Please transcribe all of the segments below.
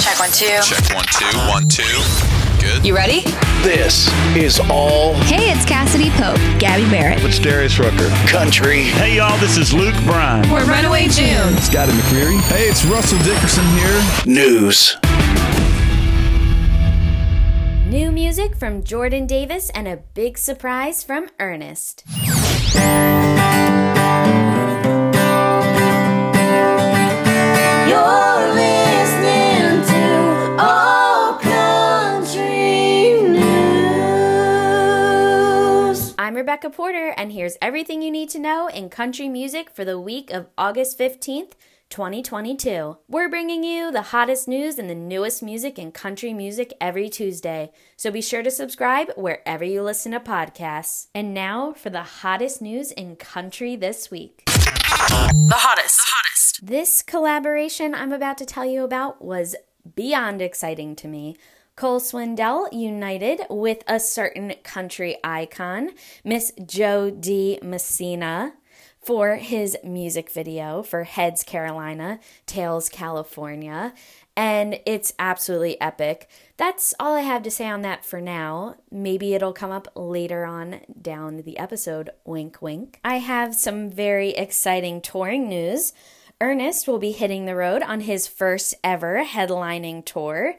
Check one, two. Check one, two, one, two. Good. You ready? This is all Hey, it's Cassadee Pope, Gabby Barrett. It's Darius Rucker. country. Hey y'all, this is Luke Bryan. We're Runaway June. It's Scotty McCreery. Hey, it's Russell Dickerson here. News. New music from Jordan Davis and a big surprise from Ernest. Rebecca Porter, and here's everything you need to know in country music for the week of August 15th. 2022. We're bringing you the hottest news and the newest music in country music every Tuesday, so be sure to subscribe wherever you listen to podcasts. And now for the hottest news in country this week. The hottest. The hottest. This collaboration I'm about to tell you about was beyond exciting to me. Cole Swindell united with a certain country icon, Miss Jo Dee Messina, for his music video for Heads Carolina, Tails California, and it's absolutely epic. That's all I have to say on that for now. Maybe it'll come up later on down the episode. Wink, wink. I have some very exciting touring news. Ernest will be hitting the road on his first ever headlining tour.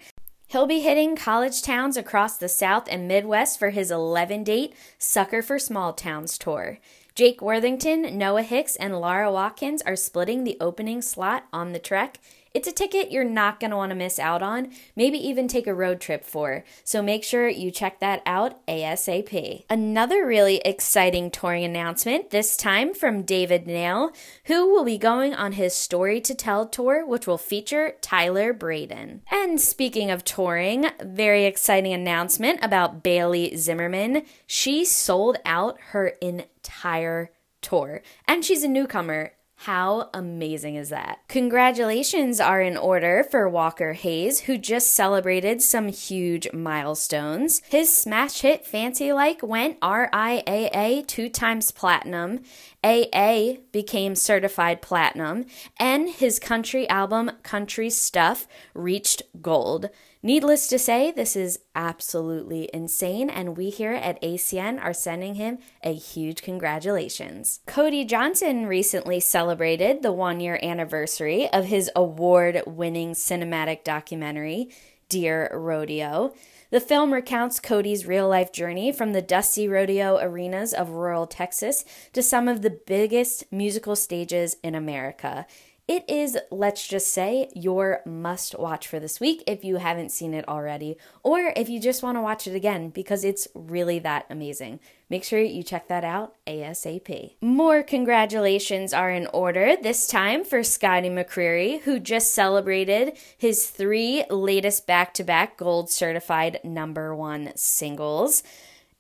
He'll be hitting college towns across the South and Midwest for his 11 date Sucker for Small Towns tour. Jake Worthington, Noah Hicks, and Laura Watkins are splitting the opening slot on the trek. It's a ticket you're not going to want to miss out on, maybe even take a road trip for. So make sure you check that out ASAP. Another really exciting touring announcement, this time from David Nail, who will be going on his Story to Tell tour, which will feature Tyler Braden. And speaking of touring, very exciting announcement about Bailey Zimmerman. She sold out her entire tour, and she's a newcomer. How amazing is that? Congratulations are in order for Walker Hayes, who just celebrated some huge milestones. His smash hit Fancy Like went RIAA two times platinum, AA became certified platinum, and his country album Country Stuff reached gold. Needless to say, this is absolutely insane, and we here at ACN are sending him a huge congratulations. Cody Johnson recently celebrated the one year anniversary of his award winning cinematic documentary, Dear Rodeo. The film recounts Cody's real life journey from the dusty rodeo arenas of rural Texas to some of the biggest musical stages in America. It is, let's just say, your must watch for this week if you haven't seen it already, or if you just want to watch it again because it's really that amazing. Make sure you check that out ASAP. More congratulations are in order, this time for Scotty McCreery, who just celebrated his three latest back to back gold certified number one singles.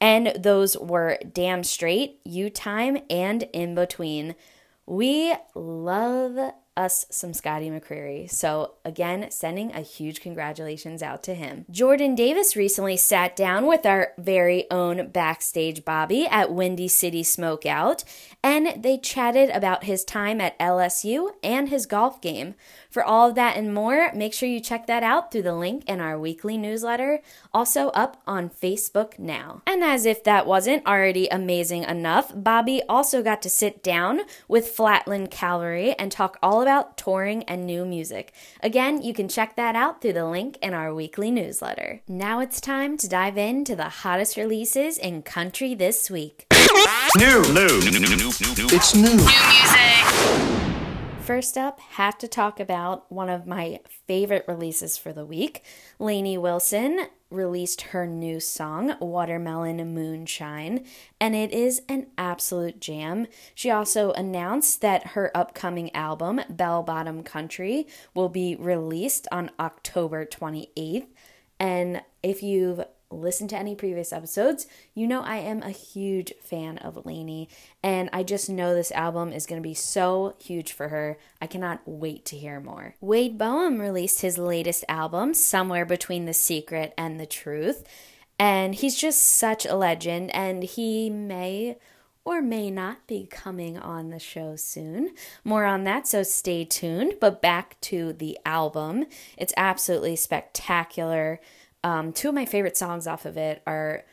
And those were Damn Straight, You Time, and In Between. We love us some Scotty McCreery. So, again, sending a huge congratulations out to him. Jordan Davis recently sat down with our very own backstage Bobby at Windy City Smokeout, and they chatted about his time at LSU and his golf game. For all of that and more, make sure you check that out through the link in our weekly newsletter, also up on Facebook now. And as if that wasn't already amazing enough, Bobby also got to sit down with Flatland Calvary and talk all about touring and new music. Again, you can check that out through the link in our weekly newsletter. Now it's time to dive into the hottest releases in country this week. New, new, New, new, new, new, new. It's new. New music. First up, have to talk about one of my favorite releases for the week. Lainey Wilson released her new song, Watermelon Moonshine, and it is an absolute jam. She also announced that her upcoming album, Bell Bottom Country, will be released on October 28th. And if you've listened to any previous episodes, you know I am a huge fan of Lainey, and I just know this album is going to be so huge for her. I cannot wait to hear more. Wade Bowen released his latest album, Somewhere Between the Secret and the Truth, and he's just such a legend, and he may or may not be coming on the show soon. More on that, so stay tuned. But back to the album. It's absolutely spectacular. Um, two of my favorite songs off of it are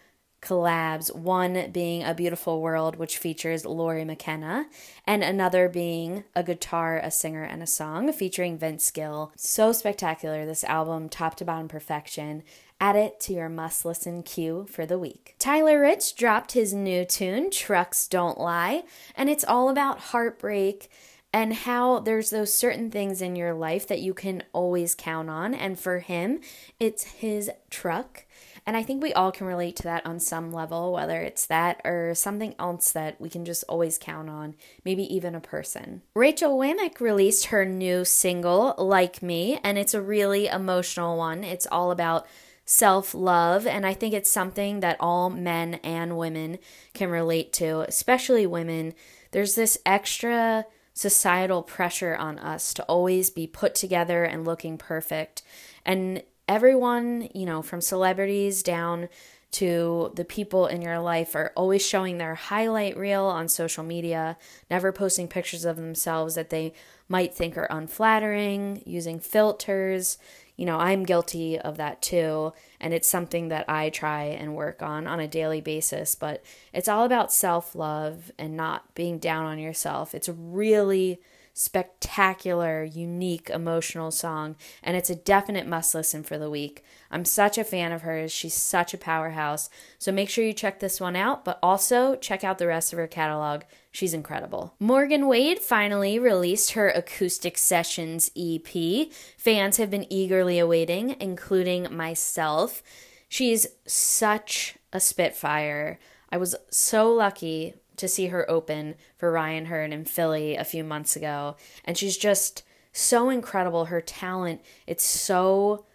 collabs, one being A Beautiful World, which features Lori McKenna, and another being a guitar, a singer, and a song featuring Vince Gill. So spectacular, this album, top to bottom perfection. Add it to your must listen queue for the week. Tyler Rich dropped his new tune, Trucks Don't Lie, and it's all about heartbreak and how there's those certain things in your life that you can always count on. And for him, it's his truck. And I think we all can relate to that on some level, whether it's that or something else that we can just always count on, maybe even a person. Rachel Wammack released her new single, Like Me, and it's a really emotional one. It's all about self love, and I think it's something that all men and women can relate to, especially women. There's this extra societal pressure on us to always be put together and looking perfect. And everyone, you know, from celebrities down to the people in your life are always showing their highlight reel on social media, never posting pictures of themselves that they might think are unflattering, using filters, you know, I'm guilty of that too. And it's something that I try and work on on a daily basis. But it's all about self love and not being down on yourself. It's a really spectacular, unique, emotional song, and it's a definite must listen for the week. I'm such a fan of hers. She's such a powerhouse. So make sure you check this one out, but also check out the rest of her catalog. She's incredible. Morgan Wade finally released her Acoustic Sessions EP. Fans have been eagerly awaiting, including myself. She's such a spitfire. I was so lucky to see her open for Ryan Hurd in Philly a few months ago. And she's just so incredible. Her talent, it's so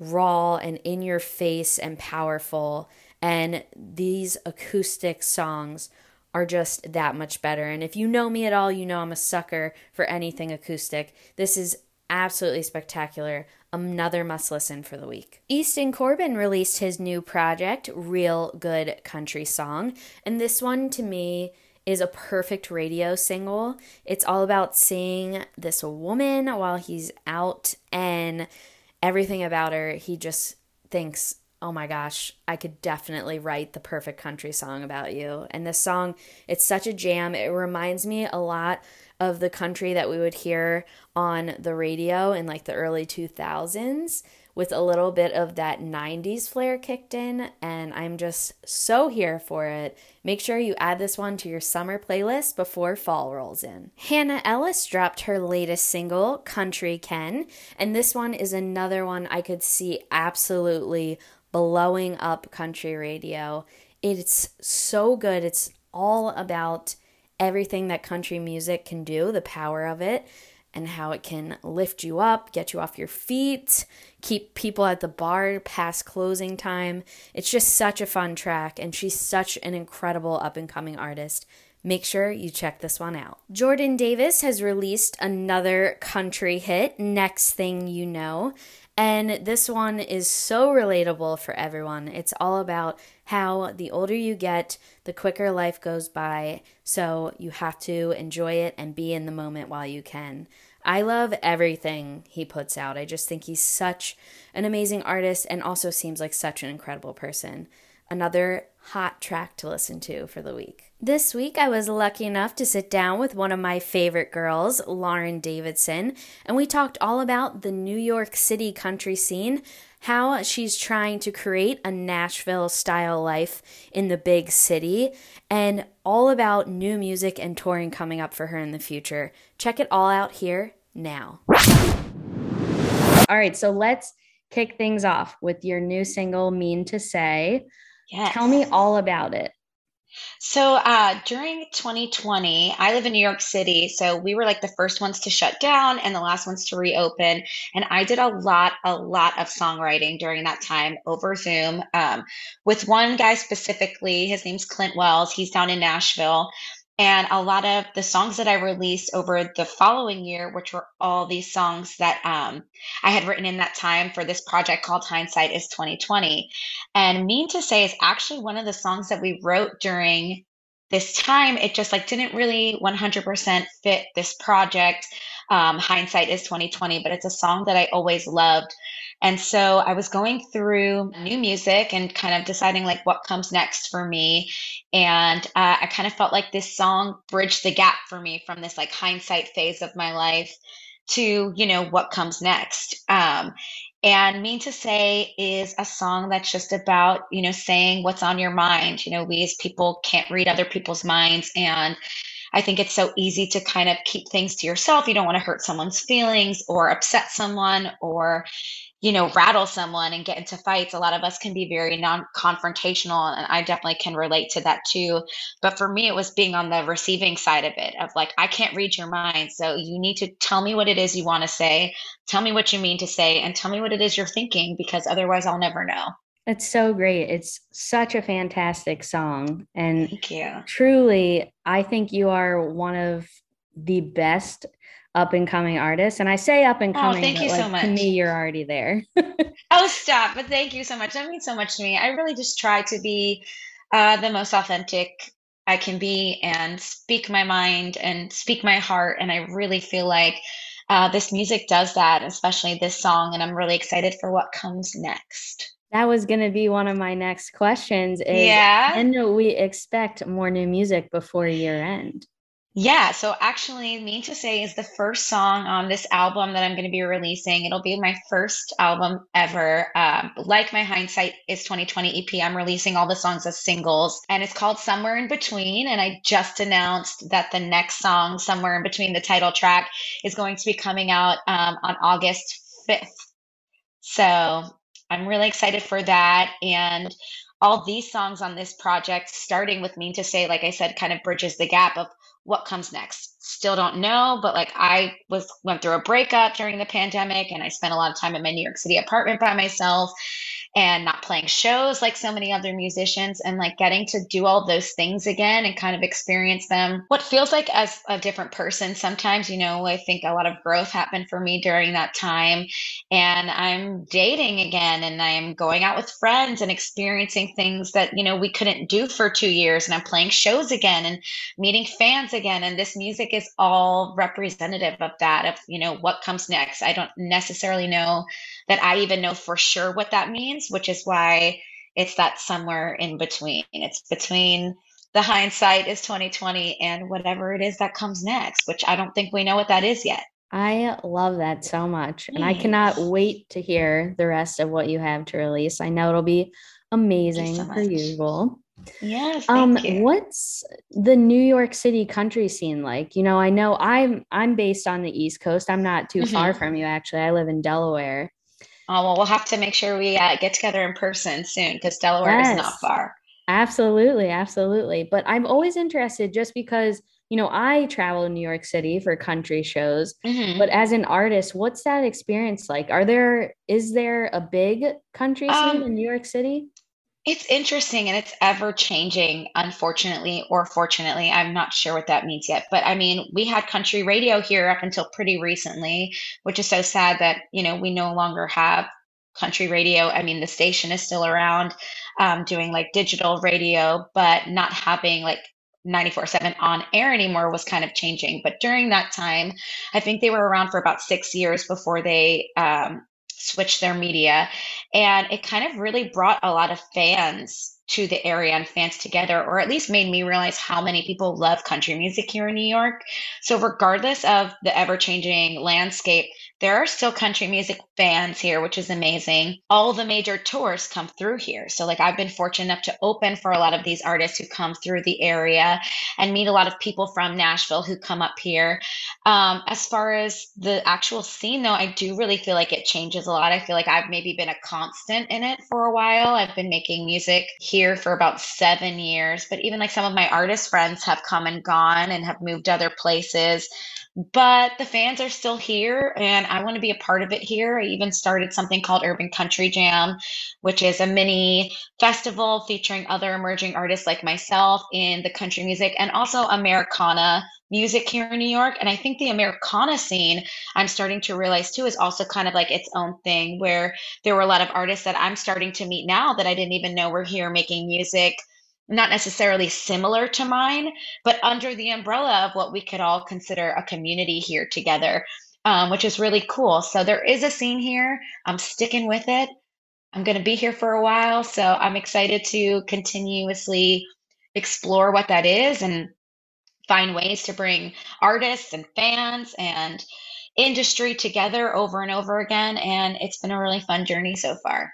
raw and in your face and powerful. And these acoustic songs are just that much better. And if you know me at all, you know I'm a sucker for anything acoustic. This is absolutely spectacular. Another must listen for the week. Easton Corbin released his new project, Real Good Country Song, and this one to me is a perfect radio single. It's all about seeing this woman while he's out and everything about her. He just thinks, oh my gosh, I could definitely write the perfect country song about you. And this song, it's such a jam. It reminds me a lot of the country that we would hear on the radio in like the early 2000s with a little bit of that 90s flair kicked in and I'm just so here for it. Make sure you add this one to your summer playlist before fall rolls in. Hannah Ellis dropped her latest single, Country Can, and this one is another one I could see absolutely blowing up country radio. It's so good. It's all about everything that country music can do, the power of it, and how it can lift you up, get you off your feet, keep people at the bar past closing time. It's just such a fun track, and she's such an incredible up and coming artist. Make sure you check this one out. Jordan Davis has released another country hit, Next Thing You Know. And this one is so relatable for everyone. It's all about how the older you get, the quicker life goes by. So you have to enjoy it and be in the moment while you can. I love everything he puts out. I just think he's such an amazing artist and also seems like such an incredible person. Another hot track to listen to for the week. This week, I was lucky enough to sit down with one of my favorite girls, Lauren Davidson, and we talked all about the New York City country scene, how she's trying to create a Nashville style life in the big city, and all about new music and touring coming up for her in the future. Check it all out here now. All right, so let's kick things off with your new single, Mean to Say. Yes. Tell me all about it. So uh, during 2020, I live in New York City. So we were like the first ones to shut down and the last ones to reopen. And I did a lot, a lot of songwriting during that time over Zoom um, with one guy specifically. His name's Clint Wells. He's down in Nashville. And a lot of the songs that I released over the following year, which were all these songs that um, I had written in that time for this project called Hindsight is 2020. And Mean to Say is actually one of the songs that we wrote during this time it just like didn't really 100% fit this project. Um, hindsight is 2020 but it's a song that i always loved. And so i was going through new music and kind of deciding like what comes next for me. And uh, i kind of felt like this song bridged the gap for me from this like hindsight phase of my life to you know what comes next. Um, and Mean to Say is a song that's just about, you know, saying what's on your mind. You know, we as people can't read other people's minds. And I think it's so easy to kind of keep things to yourself. You don't want to hurt someone's feelings or upset someone or, you know, rattle someone and get into fights. A lot of us can be very non confrontational, and I definitely can relate to that too. But for me, it was being on the receiving side of it of like, I can't read your mind. So you need to tell me what it is you want to say, tell me what you mean to say, and tell me what it is you're thinking, because otherwise I'll never know. It's so great. It's such a fantastic song. And Thank you. truly, I think you are one of the best up and coming artists. And I say up and coming. Oh, thank you so much. to me, you're already there. Oh, stop. But thank you so much. That means so much to me. I really just try to be uh, the most authentic I can be and speak my mind and speak my heart. And I really feel like uh, this music does that, especially this song. And I'm really excited for what comes next. That was going to be one of my next questions is Yeah. when do we expect more new music before year end? Yeah, so actually, Mean to Say is the first song on this album that I'm going to be releasing. It'll be my first album ever. Um, like my Hindsight is 2020 EP, I'm releasing all the songs as singles, and it's called Somewhere in Between. And I just announced that the next song, Somewhere in Between the title track, is going to be coming out um, on August 5th. So I'm really excited for that. And all these songs on this project, starting with Mean to Say, like I said, kind of bridges the gap of what comes next. Still don't know, but like I was went through a breakup during the pandemic and I spent a lot of time in my New York City apartment by myself and not playing shows like so many other musicians and like getting to do all those things again and kind of experience them. What feels like as a different person sometimes you know i think a lot of growth happened for me during that time and i'm dating again and i'm going out with friends and experiencing things that you know we couldn't do for two years and i'm playing shows again and meeting fans again and this music is all representative of that of you know what comes next. I don't necessarily know that i even know for sure what that means which is why it's that somewhere in between it's between the hindsight is 2020 and whatever it is that comes next which i don't think we know what that is yet I love that so much. And I cannot wait to hear the rest of what you have to release. I know it'll be amazing so per usual. yes Um, you what's the New York City country scene like? You know, I know I'm I'm based on the East Coast. I'm not too far Mhm. from you actually. I live in Delaware. Oh well we'll have to make sure we uh, get together in person soon because delaware is not far Absolutely, absolutely. But I'm always interested just because, you know, I travel to New York City for country shows, Mhm. but as an artist, what's that experience like? Are there is there a big country scene Um, in New York City? It's interesting and it's ever changing, unfortunately or fortunately. I'm not sure what that means yet. But I mean, we had country radio here up until pretty recently, which is so sad that, you know, we no longer have country radio. I mean, the station is still around, um, doing like digital radio, but not having like 94/7 on air anymore was kind of changing. But during that time, I think they were around for about six years before they um, switched their media. And it kind of really brought a lot of fans to the area and fans together, or at least made me realize how many people love country music here in New York. So, regardless of the ever changing landscape, there are still country music fans here, which is amazing. All the major tours come through here. So, like, I've been fortunate enough to open for a lot of these artists who come through the area and meet a lot of people from Nashville who come up here. Um, as far as the actual scene, though, I do really feel like it changes a lot. I feel like I've maybe been a constant in it for a while. I've been making music here for about seven years, but even like some of my artist friends have come and gone and have moved to other places. But the fans are still here, and I want to be a part of it here. I even started something called Urban Country Jam, which is a mini festival featuring other emerging artists like myself in the country music and also Americana music here in New York. And I think the Americana scene, I'm starting to realize too, is also kind of like its own thing where there were a lot of artists that I'm starting to meet now that I didn't even know were here making music not necessarily similar to mine, but under the umbrella of what we could all consider a community here together, um, which is really cool. So there is a scene here. I'm sticking with it. I'm going to be here for a while. So I'm excited to continuously explore what that is and find ways to bring artists and fans and industry together over and over again. And it's been a really fun journey so far.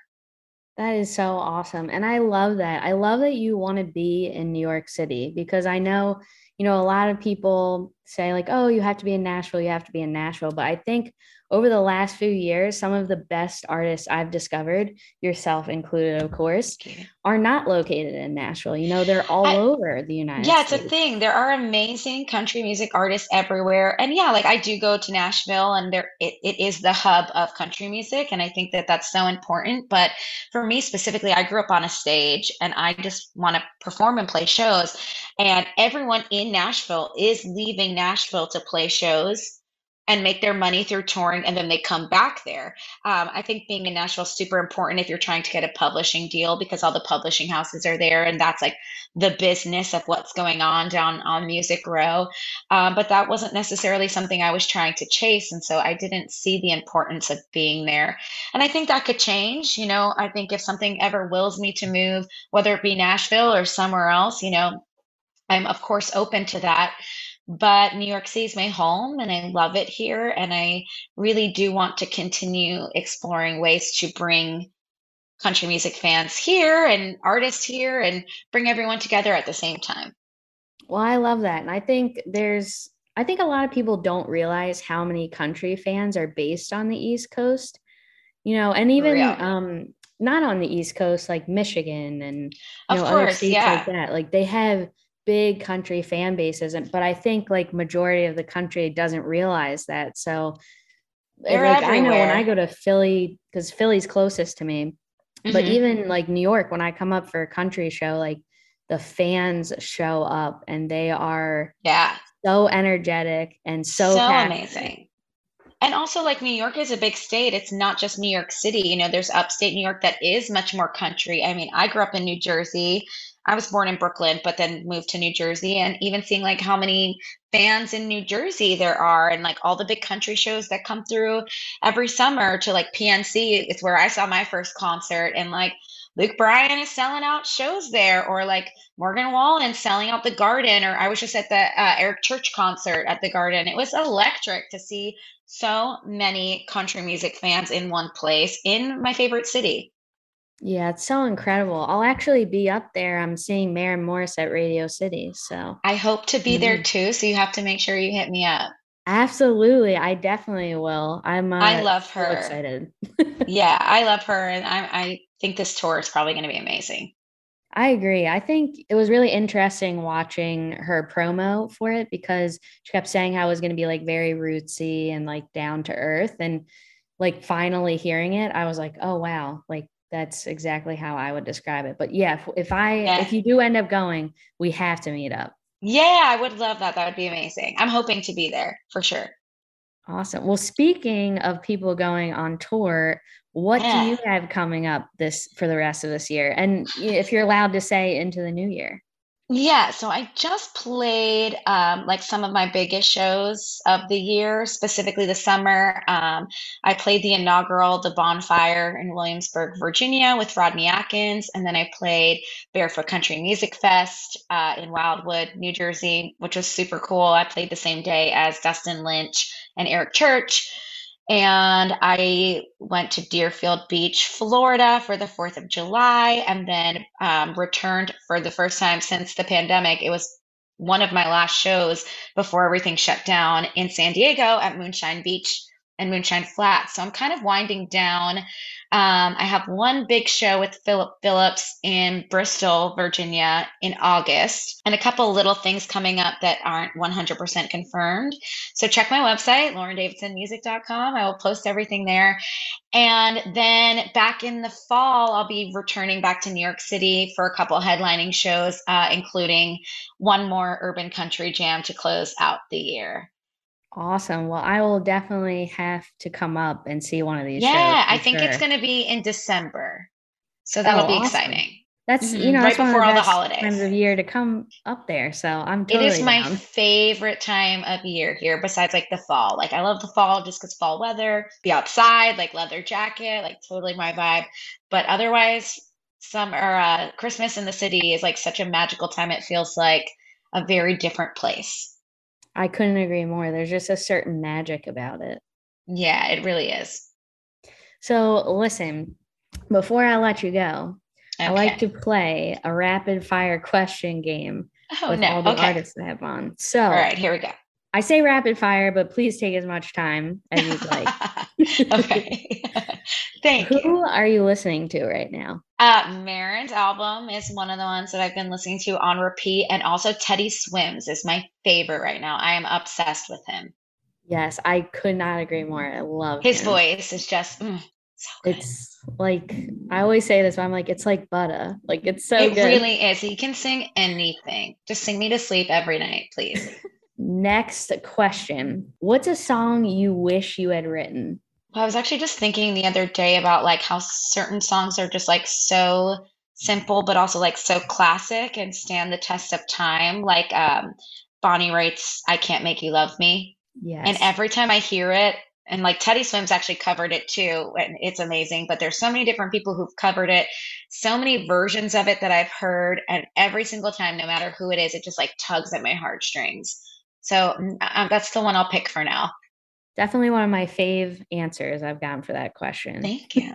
That is so awesome. And I love that. I love that you want to be in New York City because I know, you know, a lot of people say, like, oh, you have to be in Nashville, you have to be in Nashville. But I think over the last few years, some of the best artists I've discovered, yourself included, of course, are not located in Nashville. You know, they're all I, over the United States. yeah, States. it's a thing. There are amazing country music artists everywhere. And yeah, like I do go to Nashville and there it, it is the hub of country music. And I think that that's so important. But for me specifically, I grew up on a stage and I just want to perform and play shows. And everyone in Nashville is leaving Nashville to play shows and make their money through touring and then they come back there. Um, I think being in Nashville is super important if you're trying to get a publishing deal because all the publishing houses are there and that's like the business of what's going on down on Music Row. Um, but that wasn't necessarily something I was trying to chase. And so I didn't see the importance of being there. And I think that could change. You know, I think if something ever wills me to move, whether it be Nashville or somewhere else, you know, I'm of course open to that but New York City is my home and I love it here. And I really do want to continue exploring ways to bring country music fans here and artists here and bring everyone together at the same time. Well, I love that. And I think there's, I think a lot of people don't realize how many country fans are based on the East Coast, you know, and even, um, not on the East Coast, like Michigan and you know course, other states yeah. like that. Like they have big country fan bases and but i think like majority of the country doesn't realize that. So They're like everywhere. i know when i go to philly because philly's closest to me mm-hmm. but even like new york when i come up for a country show like the fans show up and they are yeah. so energetic and so, so amazing. And also like new york is a big state. It's not just new york city. You know there's upstate new york that is much more country. I mean i grew up in new jersey I was born in Brooklyn, but then moved to New Jersey, and even seeing like how many fans in New Jersey there are, and like all the big country shows that come through every summer to like PNC. It's where I saw my first concert, and like Luke Bryan is selling out shows there, or like Morgan Wallen selling out the Garden, or I was just at the uh, Eric Church concert at the Garden. It was electric to see so many country music fans in one place in my favorite city. Yeah, it's so incredible. I'll actually be up there. I'm seeing Maren Morris at Radio City. So I hope to be mm-hmm. there too. So you have to make sure you hit me up. Absolutely. I definitely will. I'm uh, I love her. So excited. yeah, I love her. And I, I think this tour is probably going to be amazing. I agree. I think it was really interesting watching her promo for it because she kept saying how it was going to be like very rootsy and like down to earth. And like finally hearing it, I was like, oh, wow. Like that's exactly how I would describe it. But yeah, if, if I yeah. if you do end up going, we have to meet up. Yeah, I would love that. That would be amazing. I'm hoping to be there for sure. Awesome. Well, speaking of people going on tour, what yeah. do you have coming up this for the rest of this year? And if you're allowed to say into the new year. Yeah, so I just played um, like some of my biggest shows of the year, specifically the summer. Um, I played the inaugural The Bonfire in Williamsburg, Virginia with Rodney Atkins. And then I played Barefoot Country Music Fest uh, in Wildwood, New Jersey, which was super cool. I played the same day as Dustin Lynch and Eric Church. And I went to Deerfield Beach, Florida for the 4th of July, and then um, returned for the first time since the pandemic. It was one of my last shows before everything shut down in San Diego at Moonshine Beach and Moonshine Flats. So I'm kind of winding down um, I have one big show with Phillip Phillips in Bristol, Virginia in August, and a couple little things coming up that aren't 100% confirmed. So check my website, laurendavidsonmusic.com. I will post everything there. And then back in the fall, I'll be returning back to New York City for a couple headlining shows, uh, including one more urban country jam to close out the year. Awesome. Well, I will definitely have to come up and see one of these. Shows. Yeah, I think sure. it's going to be in December, so that'll oh, be awesome. exciting. That's Mhm, you know right that's one of before the all the holidays. times of year to come up there. So I'm It totally is my down. favorite time of year here, besides like the fall. Like I love the fall just because fall weather, be outside, like leather jacket, like totally my vibe. But otherwise, summer, uh, Christmas in the city is like such a magical time. It feels like a very different place. I couldn't agree more. There's just a certain magic about it. Yeah, it really is. So listen, before I let you go, I like to play a rapid fire question game Oh with no. all the Okay. artists I have on. So All right, here we go. I say rapid fire, but please take as much time as you'd like. okay. Thank you. Who are you listening to right now? Uh, Maren's album is one of the ones that I've been listening to on repeat, and also Teddy Swims is my favorite right now. I am obsessed with him. Yes, I could not agree more. I love His him. voice is just mm, so good. It's like I always say this, but I'm like, it's like butter. Like it's so it good. really is. He can sing anything. Just sing me to sleep every night, please. Next question. What's a song you wish you had written? Well, I was actually just thinking the other day about like how certain songs are just like so simple, but also like so classic and stand the test of time. Like um, Bonnie Raitt's "I Can't Make You Love Me." Yes. And every time I hear it, and like Teddy Swims actually covered it too, and it's amazing. But there's so many different people who've covered it, so many versions of it that I've heard, and every single time, no matter who it is, it just like tugs at my heartstrings. So uh, that's the one I'll pick for now. Definitely one of my fave answers I've gotten for that question. Thank you.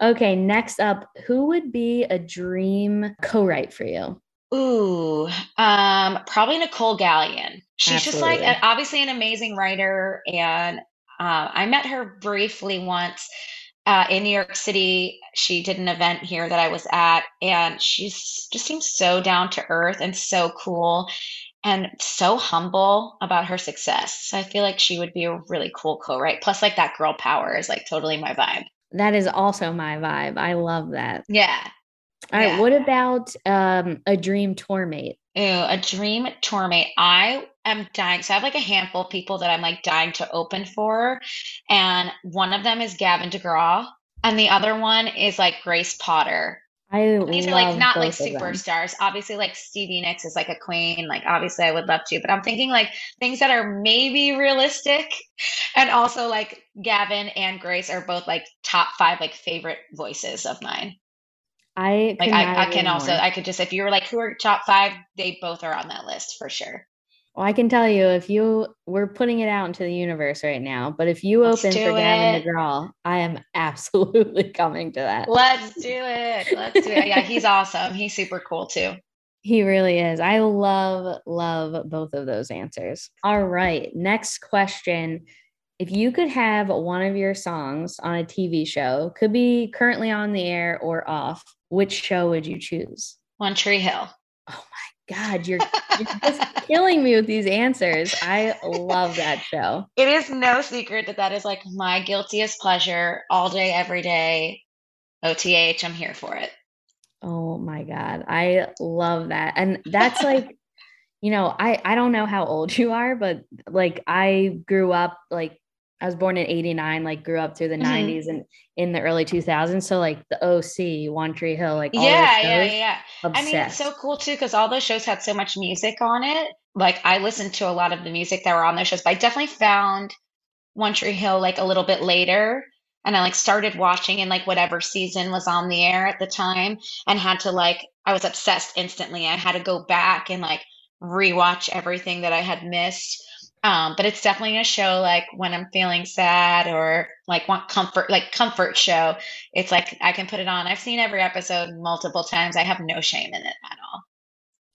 okay, next up, who would be a dream co-write for you? Ooh, um, probably Nicolle Galyon. She's just like Absolutely. obviously an amazing writer, and uh, I met her briefly once uh, in New York City. She did an event here that I was at, and she just seems so down to earth and so cool, and so humble about her success. So I feel like she would be a really cool co-write. Plus, like that girl power is like totally my vibe. That is also my vibe. I love that. Yeah. All right, Yeah. what about um, a dream tour mate? Ew, a dream tour mate. I am dying. So I have like a handful of people that I'm like dying to open for. And one of them is Gavin DeGraw. And the other one is like Grace Potter. I These are like not like both of them. superstars. Obviously, like Stevie Nicks is like a queen. Like obviously I would love to, but I'm thinking like things that are maybe realistic. And also like Gavin and Grace are both like top five like favorite voices of mine. I Like I, I can also more. I could just if you were like who are top five, they both are on that list for sure. Well, I can tell you if you we're putting it out into the universe right now, but if you Let's open for Gavin it. DeGraw, I am absolutely coming to that. Let's do it. Let's do it. Yeah, he's awesome. He's super cool too. He really is. I love, love both of those answers. All right. Next question. If you could have one of your songs on a TV show, could be currently on the air or off, which show would you choose? One Tree Hill. Oh God, you're, you're just killing me with these answers. I love that show. It is no secret that that is like my guiltiest pleasure all day, every day. OTH, I'm here for it. Oh my God. I love that. And that's like, you know, I, I don't know how old you are, but like I grew up like I was born in 89, like grew up through the Mhm. 90s and in the early 2000s. So like the OC, One Tree Hill, like all Yeah, yeah, yeah. I mean, it's so cool too because all those shows had so much music on it. Like, I listened to a lot of the music that were on those shows, but I definitely found One Tree Hill like a little bit later. And I like started watching in like whatever season was on the air at the time and had to like, I was obsessed instantly. I had to go back and like rewatch everything that I had missed. Um, but it's definitely a show like when I'm feeling sad or like want comfort, like comfort show. It's like I can put it on. I've seen every episode multiple times. I have no shame in it at all.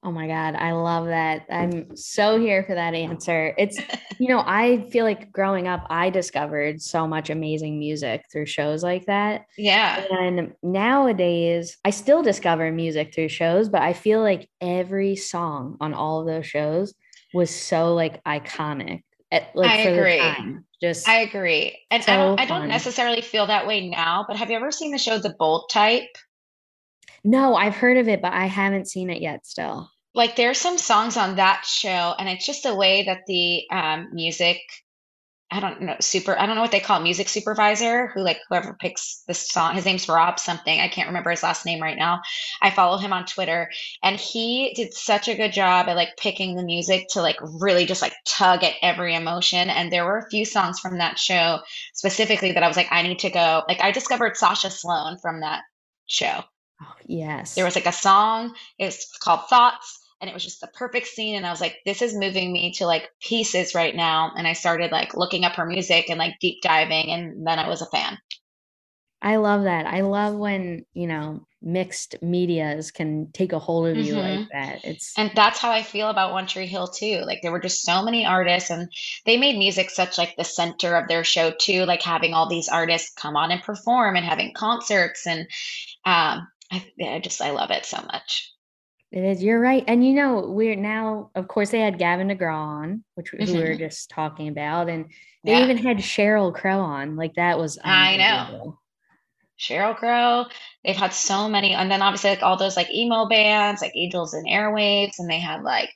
Oh my God. I love that. I'm so here for that answer. It's, you know, I feel like growing up, I discovered so much amazing music through shows like that. Yeah. And nowadays, I still discover music through shows, but I feel like every song on all of those shows was so like iconic. At, like I for agree. the time. Just I agree. And I don't I don't necessarily feel that way now, but have you ever seen the show The Bold Type? no, I've heard of it, but I haven't seen it yet still. Like there's some songs on that show, and it's just the way that the um, music I don't know, super, I don't know what they call it, music supervisor who like whoever picks the song, his name's Rob something. I can't remember his last name right now. I follow him on Twitter and he did such a good job at like picking the music to like really just like tug at every emotion. And there were a few songs from that show specifically that I was like, I need to go. Like I discovered Sasha Sloan from that show. Oh, yes. There was like a song, it's called Thoughts and it was just the perfect scene and i was like this is moving me to like pieces right now and i started like looking up her music and like deep diving and then i was a fan I love that. I love when, you know, mixed medias can take a hold of you Mhm. like that. It's and that's how i feel about one tree hill too like there were just so many artists and they made music such like the center of their show too like having all these artists come on and perform and having concerts and um i, I just i love it so much It is. You're right. And you know, we're now, of course, they had Gavin DeGraw on, which we who we were just talking about, and they Yeah. even had Sheryl Crow on. Like that was I know. Sheryl Crow. They've had so many, and then obviously like all those like emo bands, like Angels and Airwaves, and they had like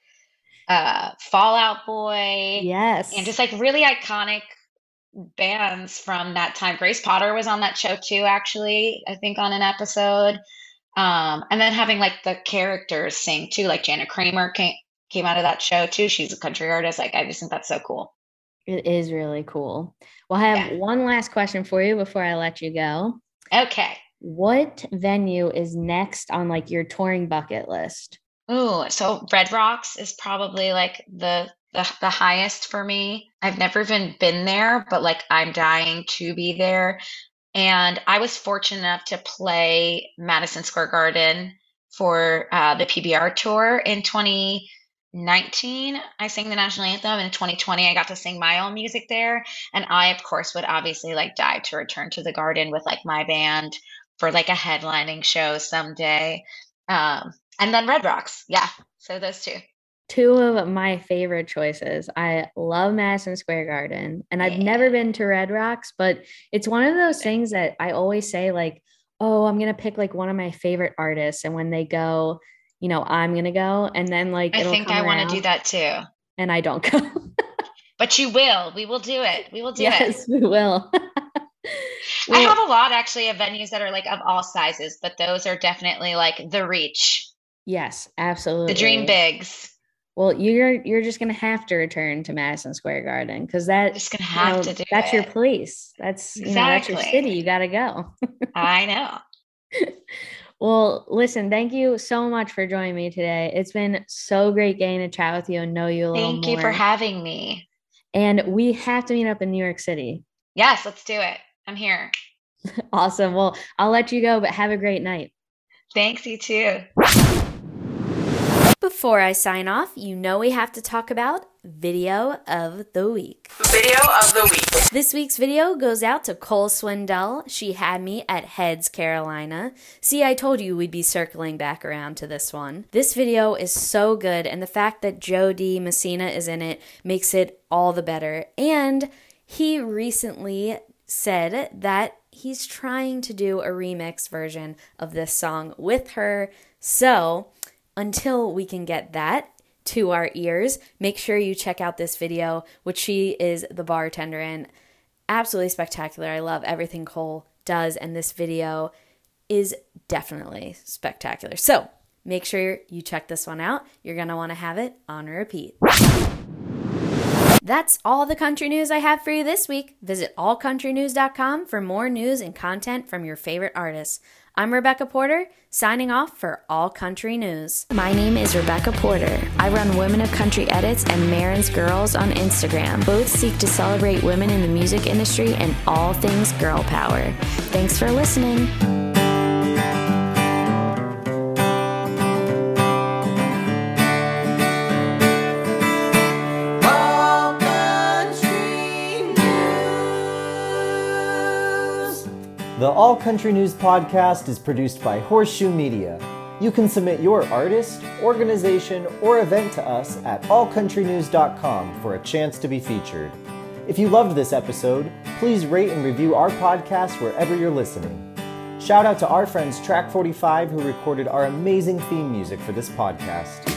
uh Fall Out Boy, Yes. and just like really iconic bands from that time. Grace Potter was on that show too, actually, I think on an episode. Um, and then having like the characters sing too, like Jana Kramer came came out of that show too. She's a country artist. Like I just think that's so cool. it is really cool. Well, I have Yeah. one last question for you before I let you go. Okay. What venue is next on like your touring bucket list? Ooh, so Red Rocks is probably like the the the highest for me. I've never even been there, but like I'm dying to be there. And I was fortunate enough to play Madison Square Garden for uh, the PBR tour in 2019. I sang the national anthem. In 2020, I got to sing my own music there. And I, of course, would obviously like die to return to the garden with like my band for like a headlining show someday. Um, and then Red Rocks. Yeah. So those two. Two of my favorite choices. I love Madison Square Garden, and I've Yeah. never been to Red Rocks, but it's one of those things that I always say, like, oh, I'm gonna pick like one of my favorite artists, and when they go, you know, I'm gonna go, and then like I think I want to do that too. and I don't go. But you will. We will do it. We will do it. yes, we will. I have a lot actually of venues that are like of all sizes, but those are definitely like the reach, yes, absolutely. the dream bigs. Well, you're you're just gonna have to return to Madison Square Garden because that Just gonna you know, to do that's your place. That's you know that's your city. You gotta go. I know. Well, listen, thank you so much for joining me today. It's been so great getting to chat with you and know you a little Thank more. you for having me. and we have to meet up in New York City. Yes, let's do it. I'm here. Awesome. Well, I'll let you go, but have a great night. Thanks, you too. Before I sign off, you know we have to talk about video of the week. Video of the week. This week's video goes out to Cole Swindell. She had me at Heads, Carolina. See, I told you we'd be circling back around to this one. This video is so good, and the fact that Jo Dee Messina is in it makes it all the better. And he recently said that he's trying to do a remix version of this song with her. So, until we can get that to our ears, make sure you check out this video, which she is the bartender in. Absolutely spectacular. I love everything Cole does, and this video is definitely spectacular. So make sure you check this one out. You're going to want to have it on repeat. That's all the country news I have for you this week. Visit allcountrynews.com for more news and content from your favorite artists. I'm Rebecca Porter, signing off for All Country News. My name is Rebecca Porter. I run Women of Country Edits and Maren's Girls on Instagram. Both seek to celebrate women in the music industry and all things girl power. Thanks for listening. The All Country News podcast is produced by Horseshoe Media. You can submit your artist, organization, or event to us at allcountrynews.com for a chance to be featured. If you loved this episode, please rate and review our podcast wherever you're listening. Shout out to our friends Track 45 who recorded our amazing theme music for this podcast.